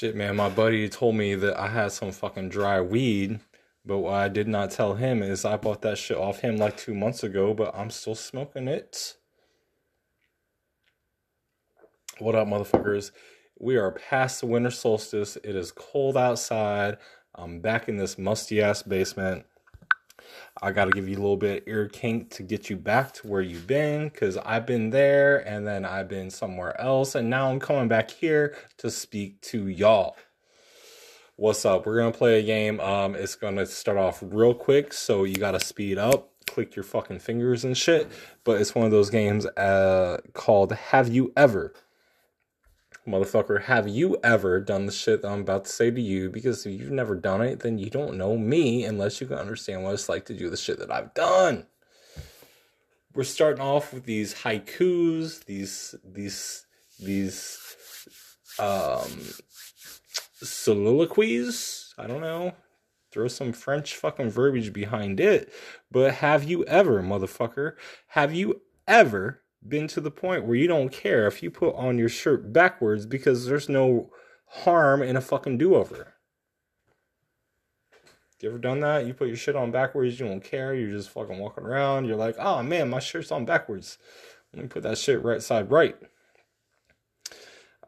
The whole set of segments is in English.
Shit, man, my buddy told me that I had some fucking dry weed, but what I did not tell him is I bought that shit off him like two months ago, but I'm still smoking it. What up, motherfuckers? We are past the winter solstice. It is cold outside. I'm back in this musty ass basement. I got to give you a little bit of ear kink to get you back to where you've been because I've been there and then I've been somewhere else. And now I'm coming back here to speak to y'all. What's up? We're going to play a game. Um, it's going to start off real quick, so you got to speed up, click your fucking fingers and shit. But it's one of those games uh, called Have You Ever? Motherfucker, have you ever done the shit that I'm about to say to you? Because if you've never done it, then you don't know me unless you can understand what it's like to do the shit that I've done. We're starting off with these haikus, these these these um soliloquies. I don't know. Throw some French fucking verbiage behind it. But have you ever, motherfucker, have you ever been to the point where you don't care if you put on your shirt backwards because there's no harm in a fucking do over. You ever done that? You put your shit on backwards, you don't care, you're just fucking walking around, you're like, oh man, my shirt's on backwards. Let me put that shit right side right.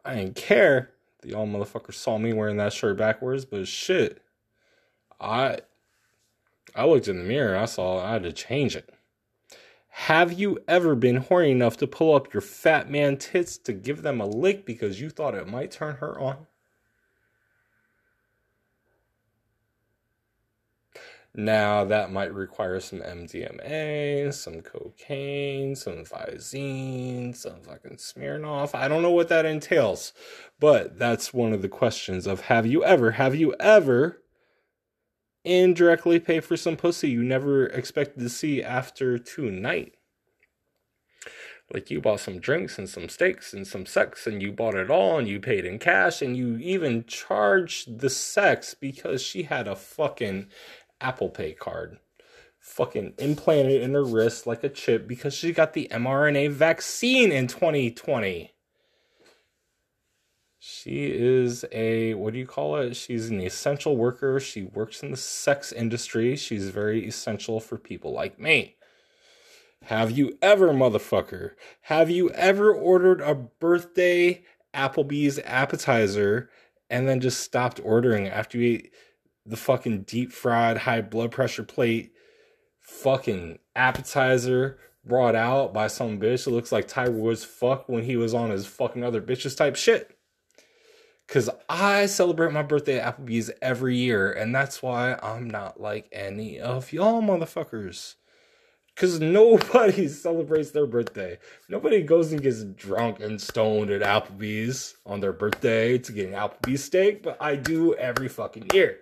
I didn't care. The all motherfucker saw me wearing that shirt backwards, but shit. I I looked in the mirror, I saw I had to change it. Have you ever been horny enough to pull up your fat man tits to give them a lick because you thought it might turn her on? Now, that might require some MDMA, some cocaine, some Visine, some fucking Smirnoff. I don't know what that entails, but that's one of the questions of have you ever, have you ever indirectly pay for some pussy you never expected to see after tonight. Like you bought some drinks and some steaks and some sex and you bought it all and you paid in cash and you even charged the sex because she had a fucking Apple Pay card. Fucking implanted in her wrist like a chip because she got the mRNA vaccine in 2020. She is a, what do you call it? She's an essential worker. She works in the sex industry. She's very essential for people like me. Have you ever, motherfucker, have you ever ordered a birthday Applebee's appetizer and then just stopped ordering after you ate the fucking deep fried high blood pressure plate fucking appetizer brought out by some bitch that looks like Tiger Woods fuck when he was on his fucking other bitches type shit? Because I celebrate my birthday at Applebee's every year, and that's why I'm not like any of y'all motherfuckers. Because nobody celebrates their birthday. Nobody goes and gets drunk and stoned at Applebee's on their birthday to get an Applebee's steak, but I do every fucking year.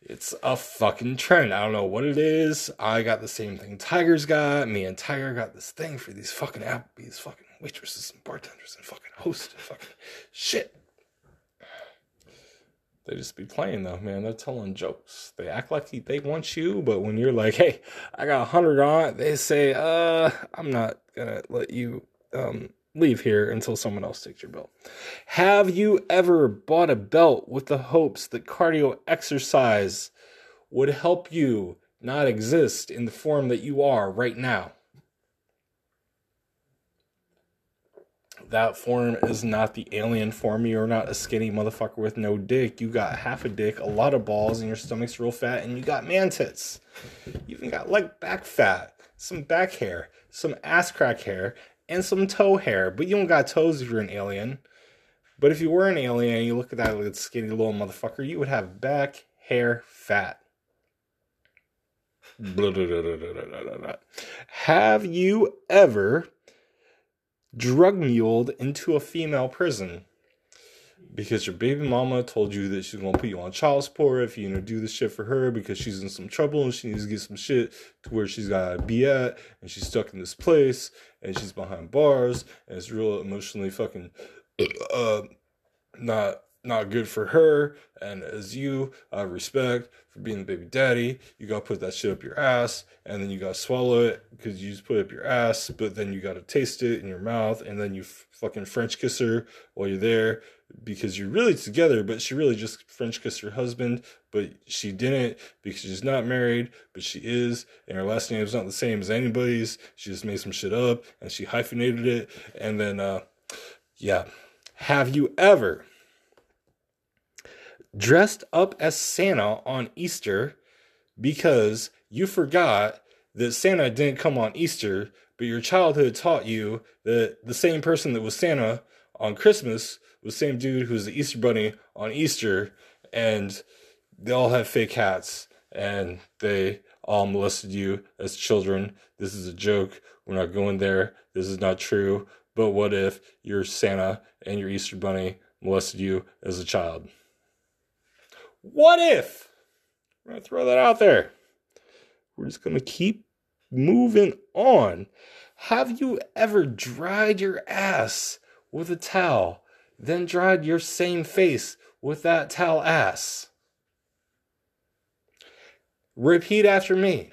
It's a fucking trend. I don't know what it is. I got the same thing Tiger's got. Me and Tiger got this thing for these fucking Applebee's fucking waitresses and bartenders and fucking hosts and fucking shit. They just be playing though, man. They're telling jokes. They act like they want you, but when you're like, "Hey, I got a hundred on it," they say, "Uh, I'm not gonna let you um, leave here until someone else takes your belt." Have you ever bought a belt with the hopes that cardio exercise would help you not exist in the form that you are right now? That form is not the alien form. You're not a skinny motherfucker with no dick. You got half a dick, a lot of balls, and your stomach's real fat, and you got man tits. You even got like back fat, some back hair, some ass crack hair, and some toe hair. But you don't got toes if you're an alien. But if you were an alien and you look at that little skinny little motherfucker, you would have back, hair, fat. Have you ever drug muled into a female prison. Because your baby mama told you that she's gonna put you on child support if you, you know do this shit for her because she's in some trouble and she needs to get some shit to where she's gotta be at. And she's stuck in this place and she's behind bars and it's real emotionally fucking uh not not good for her. And as you, I respect for being the baby daddy. You gotta put that shit up your ass, and then you gotta swallow it because you just put it up your ass. But then you gotta taste it in your mouth, and then you f- fucking French kiss her while you're there because you're really together. But she really just French kissed her husband, but she didn't because she's not married, but she is, and her last name is not the same as anybody's. She just made some shit up and she hyphenated it, and then uh, yeah. Have you ever? Dressed up as Santa on Easter because you forgot that Santa didn't come on Easter, but your childhood taught you that the same person that was Santa on Christmas was the same dude who was the Easter Bunny on Easter, and they all have fake hats and they all molested you as children. This is a joke. We're not going there. This is not true. But what if your Santa and your Easter Bunny molested you as a child? What if? I'm going to throw that out there. We're just going to keep moving on. Have you ever dried your ass with a towel, then dried your same face with that towel ass? Repeat after me.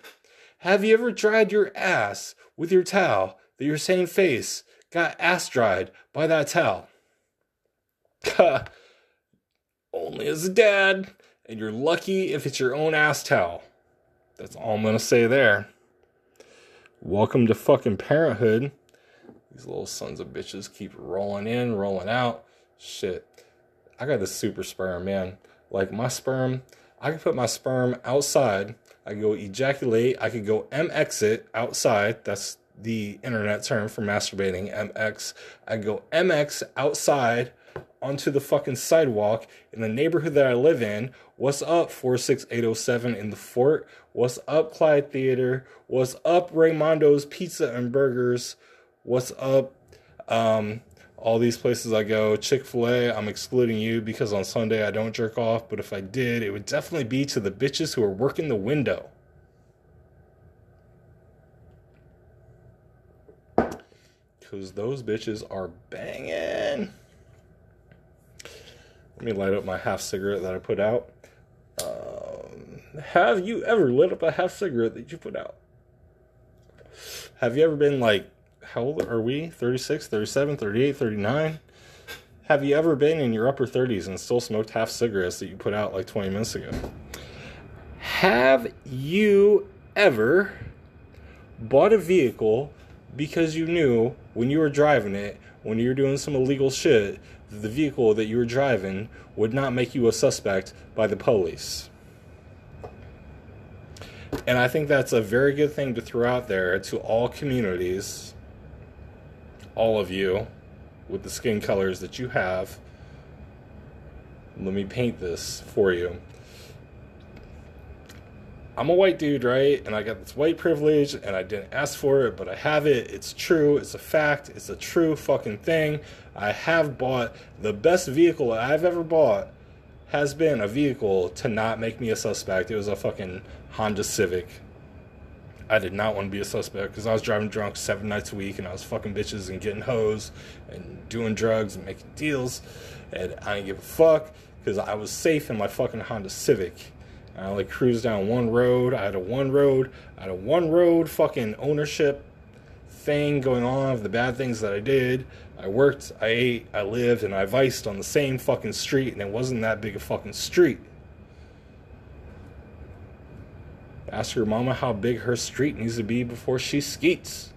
Have you ever dried your ass with your towel that your same face got ass dried by that towel? Only as a dad and you're lucky if it's your own ass towel. That's all I'm gonna say there. Welcome to fucking parenthood. These little sons of bitches keep rolling in, rolling out. Shit. I got the super sperm, man. Like my sperm, I can put my sperm outside. I can go ejaculate. I can go M exit outside. That's the internet term for masturbating, MX. I go MX outside onto the fucking sidewalk in the neighborhood that I live in. What's up, 46807 in the fort? What's up, Clyde Theater? What's up, Raymondo's Pizza and Burgers? What's up, um, all these places I go? Chick fil A, I'm excluding you because on Sunday I don't jerk off, but if I did, it would definitely be to the bitches who are working the window. Because those bitches are banging. Let me light up my half cigarette that I put out. Um, have you ever lit up a half cigarette that you put out? Have you ever been like, how old are we? 36, 37, 38, 39? Have you ever been in your upper 30s and still smoked half cigarettes that you put out like 20 minutes ago? Have you ever bought a vehicle because you knew when you were driving it, when you were doing some illegal shit, the vehicle that you were driving would not make you a suspect by the police. And I think that's a very good thing to throw out there to all communities, all of you, with the skin colors that you have. Let me paint this for you. I'm a white dude, right? And I got this white privilege and I didn't ask for it, but I have it. It's true. It's a fact. It's a true fucking thing. I have bought the best vehicle I've ever bought has been a vehicle to not make me a suspect. It was a fucking Honda Civic. I did not want to be a suspect because I was driving drunk seven nights a week and I was fucking bitches and getting hoes and doing drugs and making deals. And I didn't give a fuck because I was safe in my fucking Honda Civic I only cruised down one road. I had a one road, I had a one road fucking ownership thing going on of the bad things that I did. I worked, I ate, I lived, and I viced on the same fucking street, and it wasn't that big a fucking street. Ask your mama how big her street needs to be before she skeets.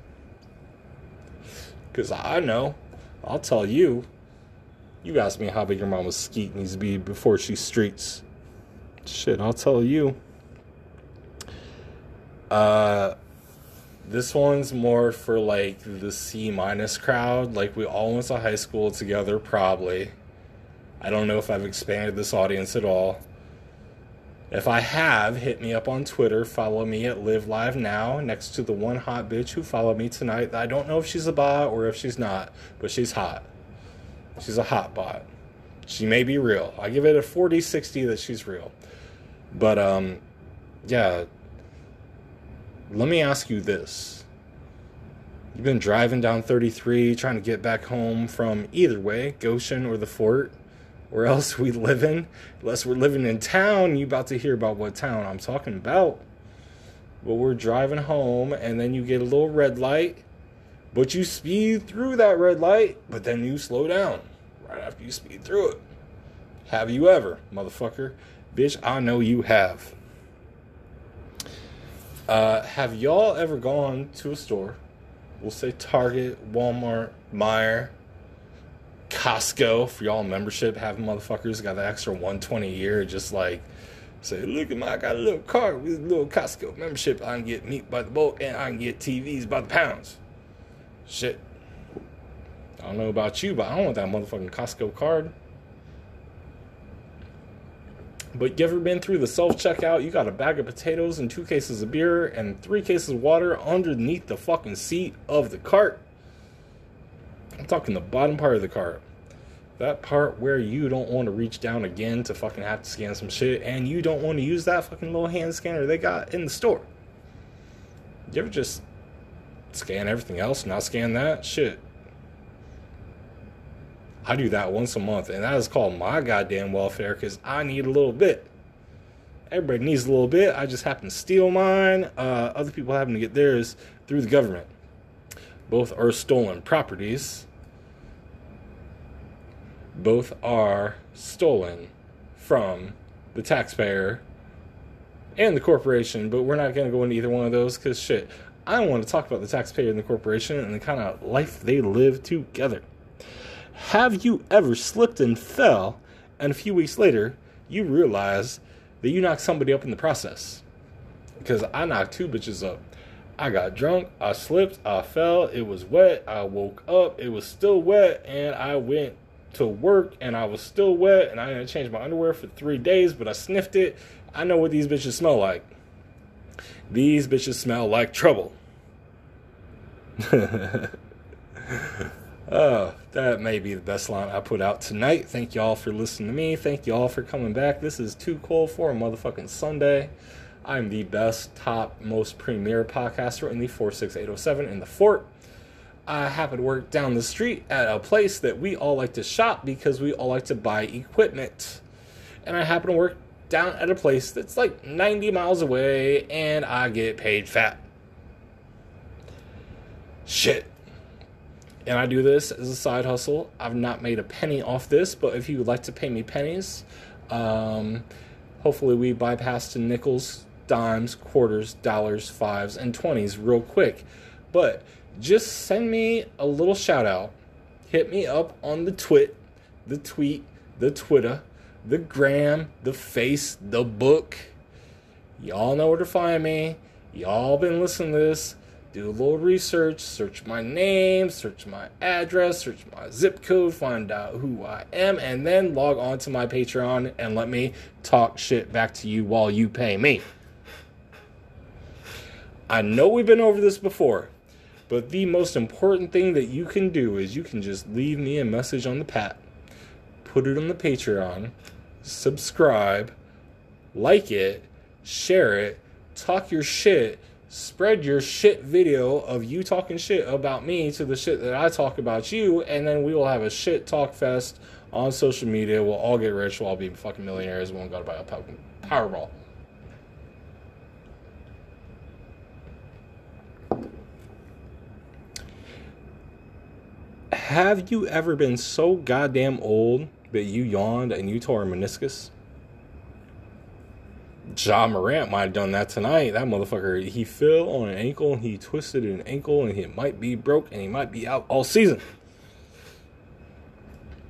Because I know. I'll tell you. You ask me how big your mama's skeet needs to be before she streets. Shit, I'll tell you. Uh, this one's more for like the C minus crowd. Like we all went to high school together, probably. I don't know if I've expanded this audience at all. If I have, hit me up on Twitter. Follow me at Live Live Now next to the one hot bitch who followed me tonight. I don't know if she's a bot or if she's not, but she's hot. She's a hot bot. She may be real. I give it a 40 60 that she's real. But um, yeah. Let me ask you this. You've been driving down 33 trying to get back home from either way, Goshen or the fort. Where else we live in. Unless we're living in town, you about to hear about what town I'm talking about. But we're driving home, and then you get a little red light, but you speed through that red light, but then you slow down right after you speed through it. Have you ever, motherfucker? Bitch, I know you have. Uh, have y'all ever gone to a store? We'll say Target, Walmart, Meijer, Costco for y'all membership. Have motherfuckers got the extra 120 a year. Just like say, look at my, I got a little card with a little Costco membership. I can get meat by the boat and I can get TVs by the pounds. Shit. I don't know about you, but I don't want that motherfucking Costco card. But you ever been through the self checkout? You got a bag of potatoes and two cases of beer and three cases of water underneath the fucking seat of the cart. I'm talking the bottom part of the cart. That part where you don't want to reach down again to fucking have to scan some shit and you don't want to use that fucking little hand scanner they got in the store. You ever just scan everything else, not scan that? Shit. I do that once a month, and that is called my goddamn welfare because I need a little bit. Everybody needs a little bit. I just happen to steal mine. Uh, other people happen to get theirs through the government. Both are stolen properties. Both are stolen from the taxpayer and the corporation, but we're not going to go into either one of those because shit. I want to talk about the taxpayer and the corporation and the kind of life they live together. Have you ever slipped and fell, and a few weeks later, you realize that you knocked somebody up in the process? Because I knocked two bitches up. I got drunk, I slipped, I fell, it was wet, I woke up, it was still wet, and I went to work and I was still wet, and I didn't change my underwear for three days, but I sniffed it. I know what these bitches smell like. These bitches smell like trouble. Oh, that may be the best line I put out tonight. Thank y'all for listening to me. Thank y'all for coming back. This is Too Cold for a Motherfucking Sunday. I'm the best, top, most premier podcaster in the 46807 in the fort. I happen to work down the street at a place that we all like to shop because we all like to buy equipment. And I happen to work down at a place that's like 90 miles away and I get paid fat. Shit and I do this as a side hustle. I've not made a penny off this, but if you would like to pay me pennies, um, hopefully we bypass to nickels, dimes, quarters, dollars, fives, and twenties real quick. But just send me a little shout out. Hit me up on the twit, the tweet, the Twitter, the gram, the face, the book. Y'all know where to find me. Y'all been listening to this do a little research, search my name, search my address, search my zip code, find out who I am, and then log on to my Patreon and let me talk shit back to you while you pay me. I know we've been over this before, but the most important thing that you can do is you can just leave me a message on the pat, put it on the Patreon, subscribe, like it, share it, talk your shit spread your shit video of you talking shit about me to the shit that I talk about you, and then we will have a shit talk fest on social media. We'll all get rich. We'll all be fucking millionaires. We won't go to buy a Powerball. Have you ever been so goddamn old that you yawned and you tore a meniscus? Ja Morant might have done that tonight. That motherfucker, he fell on an ankle and he twisted an ankle and he might be broke and he might be out all season.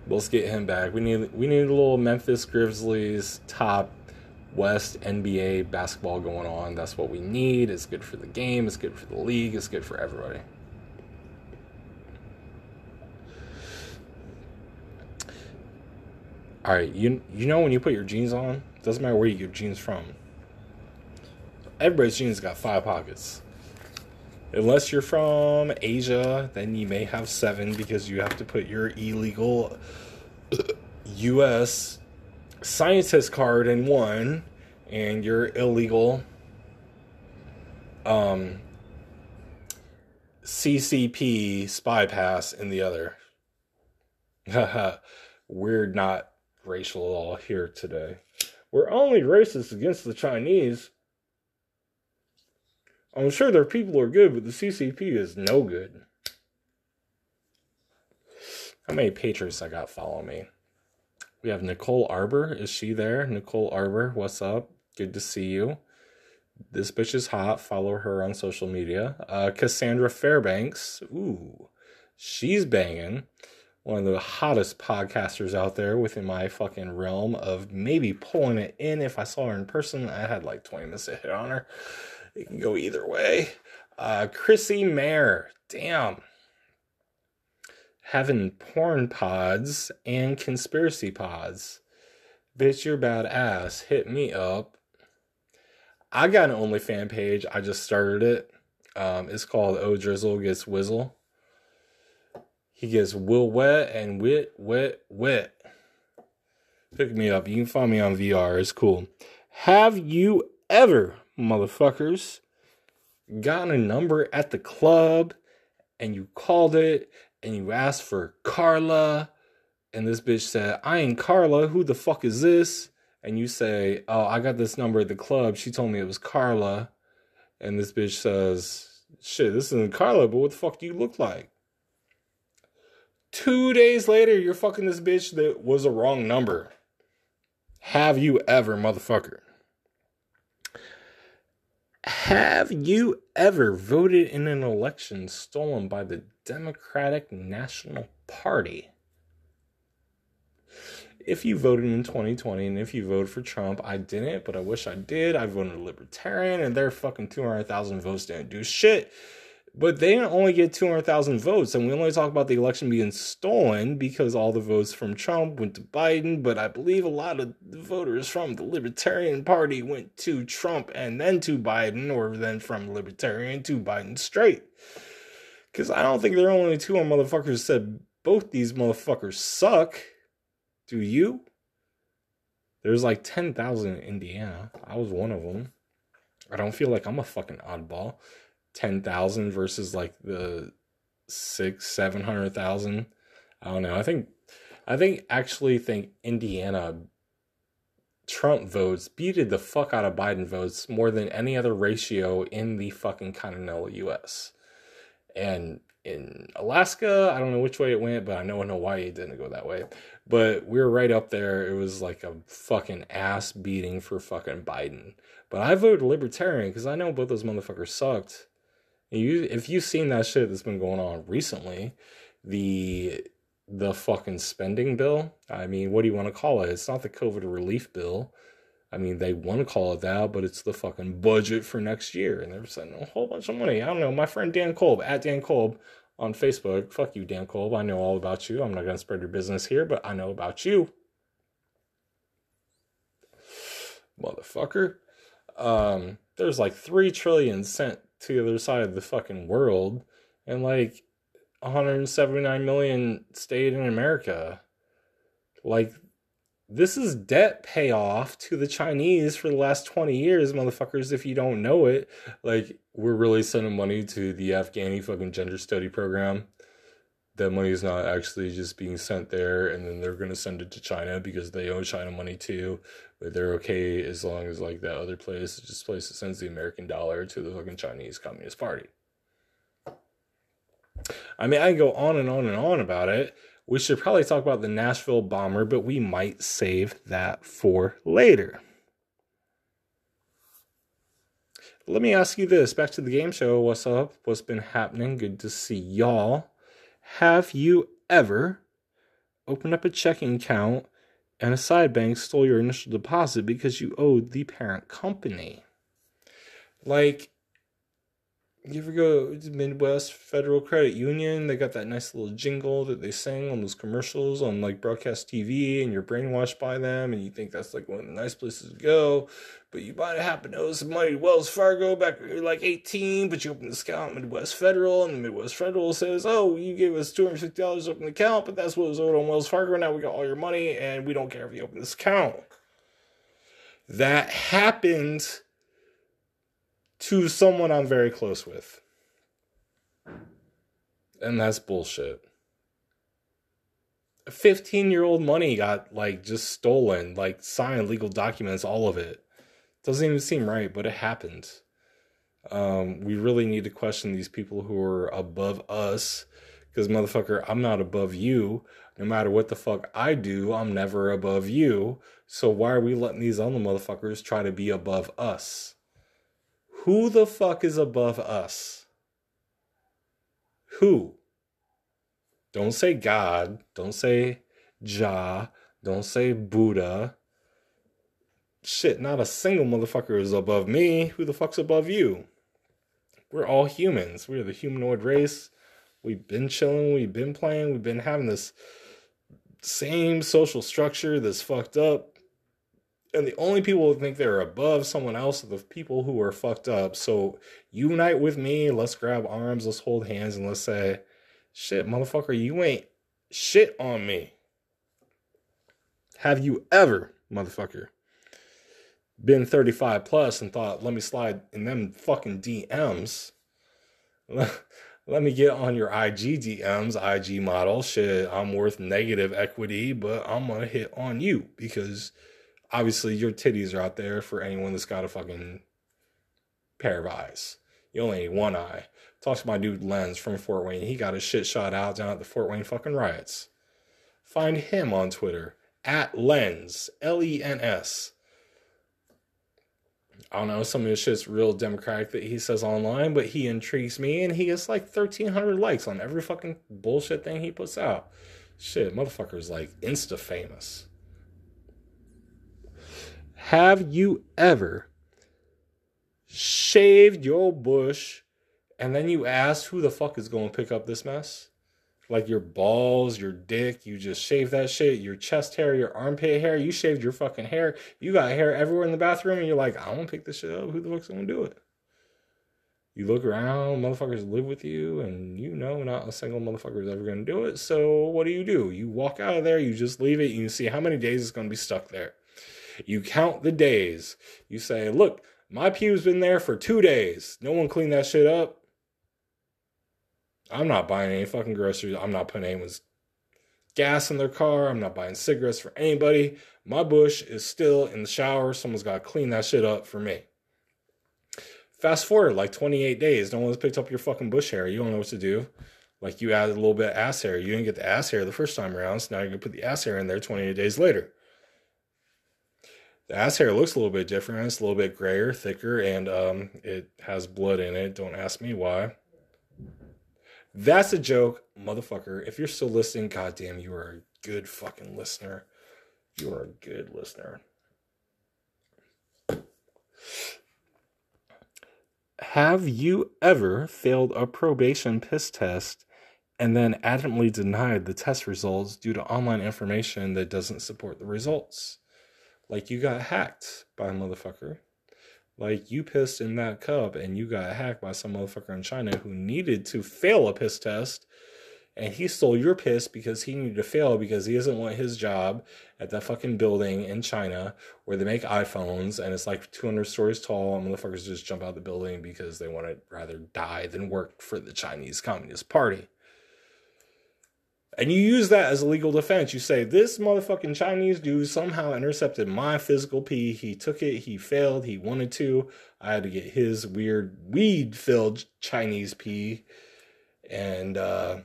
Let's get him back. We need we need a little Memphis Grizzlies top West NBA basketball going on. That's what we need. It's good for the game. It's good for the league. It's good for everybody. All right, you you know when you put your jeans on, doesn't matter where you get jeans from. Everybody's jeans got five pockets. Unless you're from Asia, then you may have seven because you have to put your illegal U.S. scientist card in one and your illegal um, CCP spy pass in the other. We're not racial at all here today. We're only racist against the Chinese. I'm sure their people are good, but the CCP is no good. How many patrons I got follow me? We have Nicole Arbour. Is she there? Nicole Arbour, what's up? Good to see you. This bitch is hot. Follow her on social media. Uh, Cassandra Fairbanks. Ooh, she's banging. One of the hottest podcasters out there within my fucking realm of maybe pulling it in if I saw her in person. I had like 20 minutes to hit on her. It can go either way. Uh, Chrissie Mayr. Damn. Having porn pods and conspiracy pods. Bitch, you're badass. Hit me up. I got an OnlyFan page. I just started it. Um, it's called O Drizzle Gets Whizzle. He gets will wet and wit, wet, wet. Pick me up. You can find me on VR. It's cool. Have you ever, motherfuckers, gotten a number at the club and you called it and you asked for Carla and this bitch said, I ain't Carla. Who the fuck is this? and you say, "Oh, I got this number at the club. She told me it was Carla," and this bitch says, "Shit, this isn't Carla, but what the fuck do you look like?" Two days later, you're fucking this bitch that was a wrong number. Have you ever, motherfucker? Have you ever voted in an election stolen by the Democratic National Party? if you voted in 2020 and if you voted for Trump, I didn't, but I wish I did. I voted Libertarian and their fucking 200,000 votes didn't do shit. But they only get 200,000 votes, and we only talk about the election being stolen because all the votes from Trump went to Biden. But I believe a lot of the voters from the Libertarian Party went to Trump and then to Biden, or then from Libertarian to Biden straight. Because I don't think there are only two motherfuckers said both these motherfuckers suck. Do you? There's like 10,000 in Indiana. I was one of them. I don't feel like I'm a fucking oddball. 10,000 versus like the six, 700,000. I don't know. I think, I think actually think Indiana Trump votes beated the fuck out of Biden votes more than any other ratio in the fucking continental US. And in Alaska. I don't know which way it went, but I know in Hawaii it didn't go that way. But we were right up there. It was like a fucking ass beating for fucking Biden. But I voted Libertarian because I know both those motherfuckers sucked. You, if you've seen that shit that's been going on recently, the the fucking spending bill. I mean, what do you want to call it? It's not the COVID relief bill. I mean, they want to call it that, but it's the fucking budget for next year. And they're sending a whole bunch of money. I don't know. My friend Dan Kolb, at Dan Kolb on Facebook. Fuck you, Dan Kolb. I know all about you. I'm not to spread your business here, but I know about you. Motherfucker. Um, there's like 3 trillion sent to the other side of the fucking world. And like 179 million stayed in America. Like, this is debt payoff to the Chinese for the last 20 years, motherfuckers, if you don't know it. Like, we're really sending money to the Afghani fucking gender study program. That money is not actually just being sent there, and then they're gonna send it to China because they owe China money too. But they're okay as long as like that other place, just place that sends the American dollar to the fucking Chinese Communist Party. I mean, I can go on and on and on about it, we should probably talk about the Nashville bomber, but we might save that for later. Let me ask you this back to the game show. What's up? What's been happening? Good to see y'all. Have you ever opened up a checking account and a side bank stole your initial deposit because you owed the parent company? Like, you ever go to Midwest Federal Credit Union? They got that nice little jingle that they sing on those commercials on like broadcast TV, and you're brainwashed by them, and you think that's like one of the nice places to go. But you might have happened to owe some money to Wells Fargo back when you were like 18, but you open this account at Midwest Federal, and the Midwest Federal says, Oh, you gave us $250 to open the account, but that's what was owed on Wells Fargo. Now we got all your money, and we don't care if you open this account. That happened to someone I'm very close with. And that's bullshit. 15 year old money got like just stolen, like signed legal documents, all of it. Doesn't even seem right, but it happened. Um, we really need to question these people who are above us. Because, motherfucker, I'm not above you. No matter what the fuck I do, I'm never above you. So, why are we letting these other motherfuckers try to be above us? Who the fuck is above us? Who? Don't say God. Don't say Jah. Don't say Buddha. Shit, not a single motherfucker is above me. Who the fuck's above you? We're all humans. We're the humanoid race. We've been chilling. We've been playing. We've been having this same social structure that's fucked up. And the only people who think they're above someone else are the people who are fucked up. So unite with me. Let's grab arms. Let's hold hands and let's say, shit, motherfucker, you ain't shit on me. Have you ever, motherfucker, been 35 plus and thought, let me slide in them fucking DMs? let me get on your IG DMs, IG model. Shit, I'm worth negative equity, but I'm gonna hit on you because obviously your titties are out there for anyone that's got a fucking pair of eyes. You only need one eye. Talk to my dude Lens from Fort Wayne. He got his shit shot out down at the Fort Wayne fucking riots. Find him on Twitter at Lens, L E N S. I don't know, some of his shit's real democratic that he says online, but he intrigues me and he gets like 1,300 likes on every fucking bullshit thing he puts out. Shit, motherfucker's like insta famous. Have you ever shaved your bush and then you ask who the fuck is going to pick up this mess? like your balls, your dick, you just shave that shit, your chest hair, your armpit hair, you shaved your fucking hair, you got hair everywhere in the bathroom, and you're like, I don't pick this shit up. Who the fuck's gonna do it? You look around, motherfuckers live with you, and you know not a single motherfucker is ever gonna do it. So what do you do? You walk out of there, you just leave it, you see how many days it's gonna be stuck there. You count the days. You say, look, my pew's been there for two days. No one cleaned that shit up I'm not buying any fucking groceries. I'm not putting anyone's gas in their car. I'm not buying cigarettes for anybody. My bush is still in the shower. Someone's got to clean that shit up for me. Fast forward like 28 days. No one's picked up your fucking bush hair. You don't know what to do. Like you added a little bit of ass hair. You didn't get the ass hair the first time around. So now you're going to put the ass hair in there 28 days later. The ass hair looks a little bit different. It's a little bit grayer, thicker, and um, it has blood in it. Don't ask me why. That's a joke, motherfucker. If you're still listening, goddamn, you are a good fucking listener. You are a good listener. Have you ever failed a probation piss test and then adamantly denied the test results due to online information that doesn't support the results? Like you got hacked by a motherfucker like you pissed in that cup and you got hacked by some motherfucker in China who needed to fail a piss test and he stole your piss because he needed to fail because he doesn't want his job at that fucking building in China where they make iPhones and it's like 200 stories tall and motherfuckers just jump out the building because they want to rather die than work for the Chinese Communist Party. And you use that as a legal defense. You say, this motherfucking Chinese dude somehow intercepted my physical pee. He took it, he failed, he wanted to. I had to get his weird weed filled Chinese pee. And uh,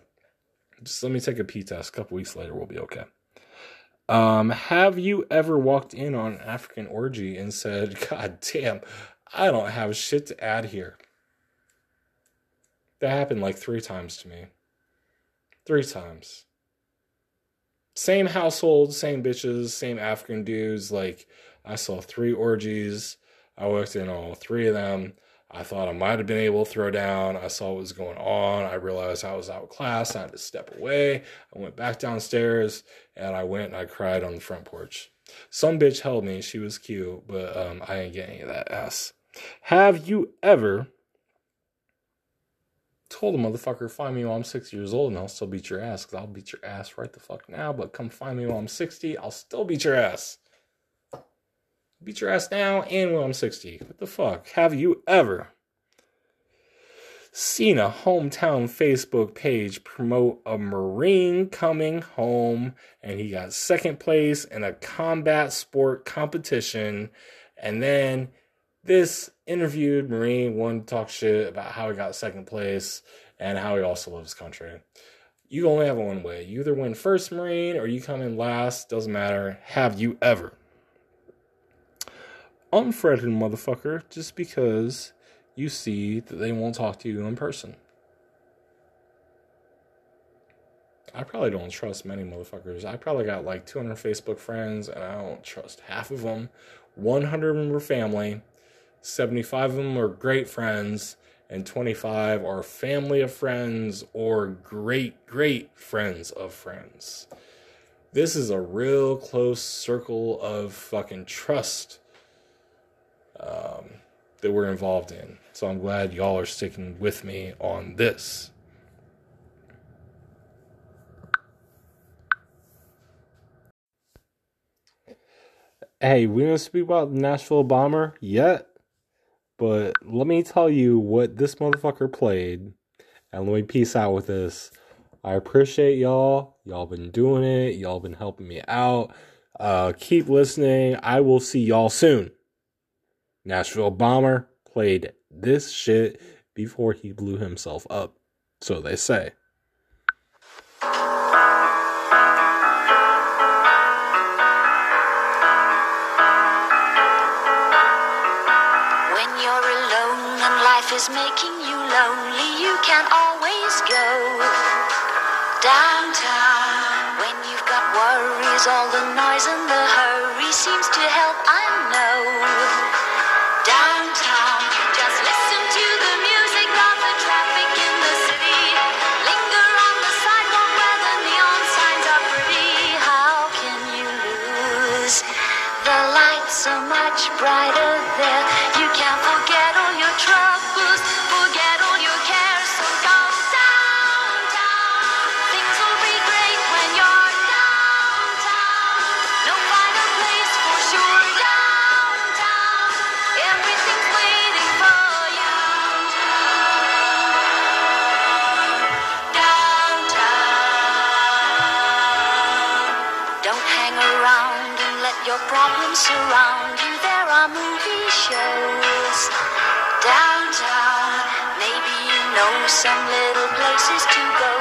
just let me take a pee test. A couple weeks later, we'll be okay. Um, have you ever walked in on an African orgy and said, God damn, I don't have shit to add here? That happened like three times to me. Three times. Same household, same bitches, same African dudes. Like, I saw three orgies. I walked in all three of them. I thought I might have been able to throw down. I saw what was going on. I realized I was outclassed. I had to step away. I went back downstairs and I went and I cried on the front porch. Some bitch held me. She was cute, but um, I didn't get any of that ass. Have you ever told a motherfucker, find me while I'm 60 years old and I'll still beat your ass because I'll beat your ass right the fuck now. But come find me while I'm 60, I'll still beat your ass. Beat your ass now and when I'm 60. What the fuck? Have you ever seen a hometown Facebook page promote a Marine coming home, and he got second place in a combat sport competition. And then this interviewed Marine to talk shit about how he got second place and how he also loves country. You only have one way. You either win first Marine or you come in last. Doesn't matter. Have you ever? Unfretted motherfucker just because you see that they won't talk to you in person. I probably don't trust many motherfuckers. I probably got like 200 Facebook friends, and I don't trust half of them. 100 of them are family, 75 of them are great friends, and 25 are family of friends or great, great friends of friends. This is a real close circle of fucking trust um, that we're involved in. So I'm glad y'all are sticking with me on this. Hey, we don't speak about the Nashville Bomber yet, but let me tell you what this motherfucker played, and let me peace out with this. I appreciate y'all. Y'all been doing it. Y'all been helping me out. Uh, keep listening. I will see y'all soon. Nashville Bomber played this shit before he blew himself up. So they say. All the noise and the hurry seems to help, I know. Some little places to go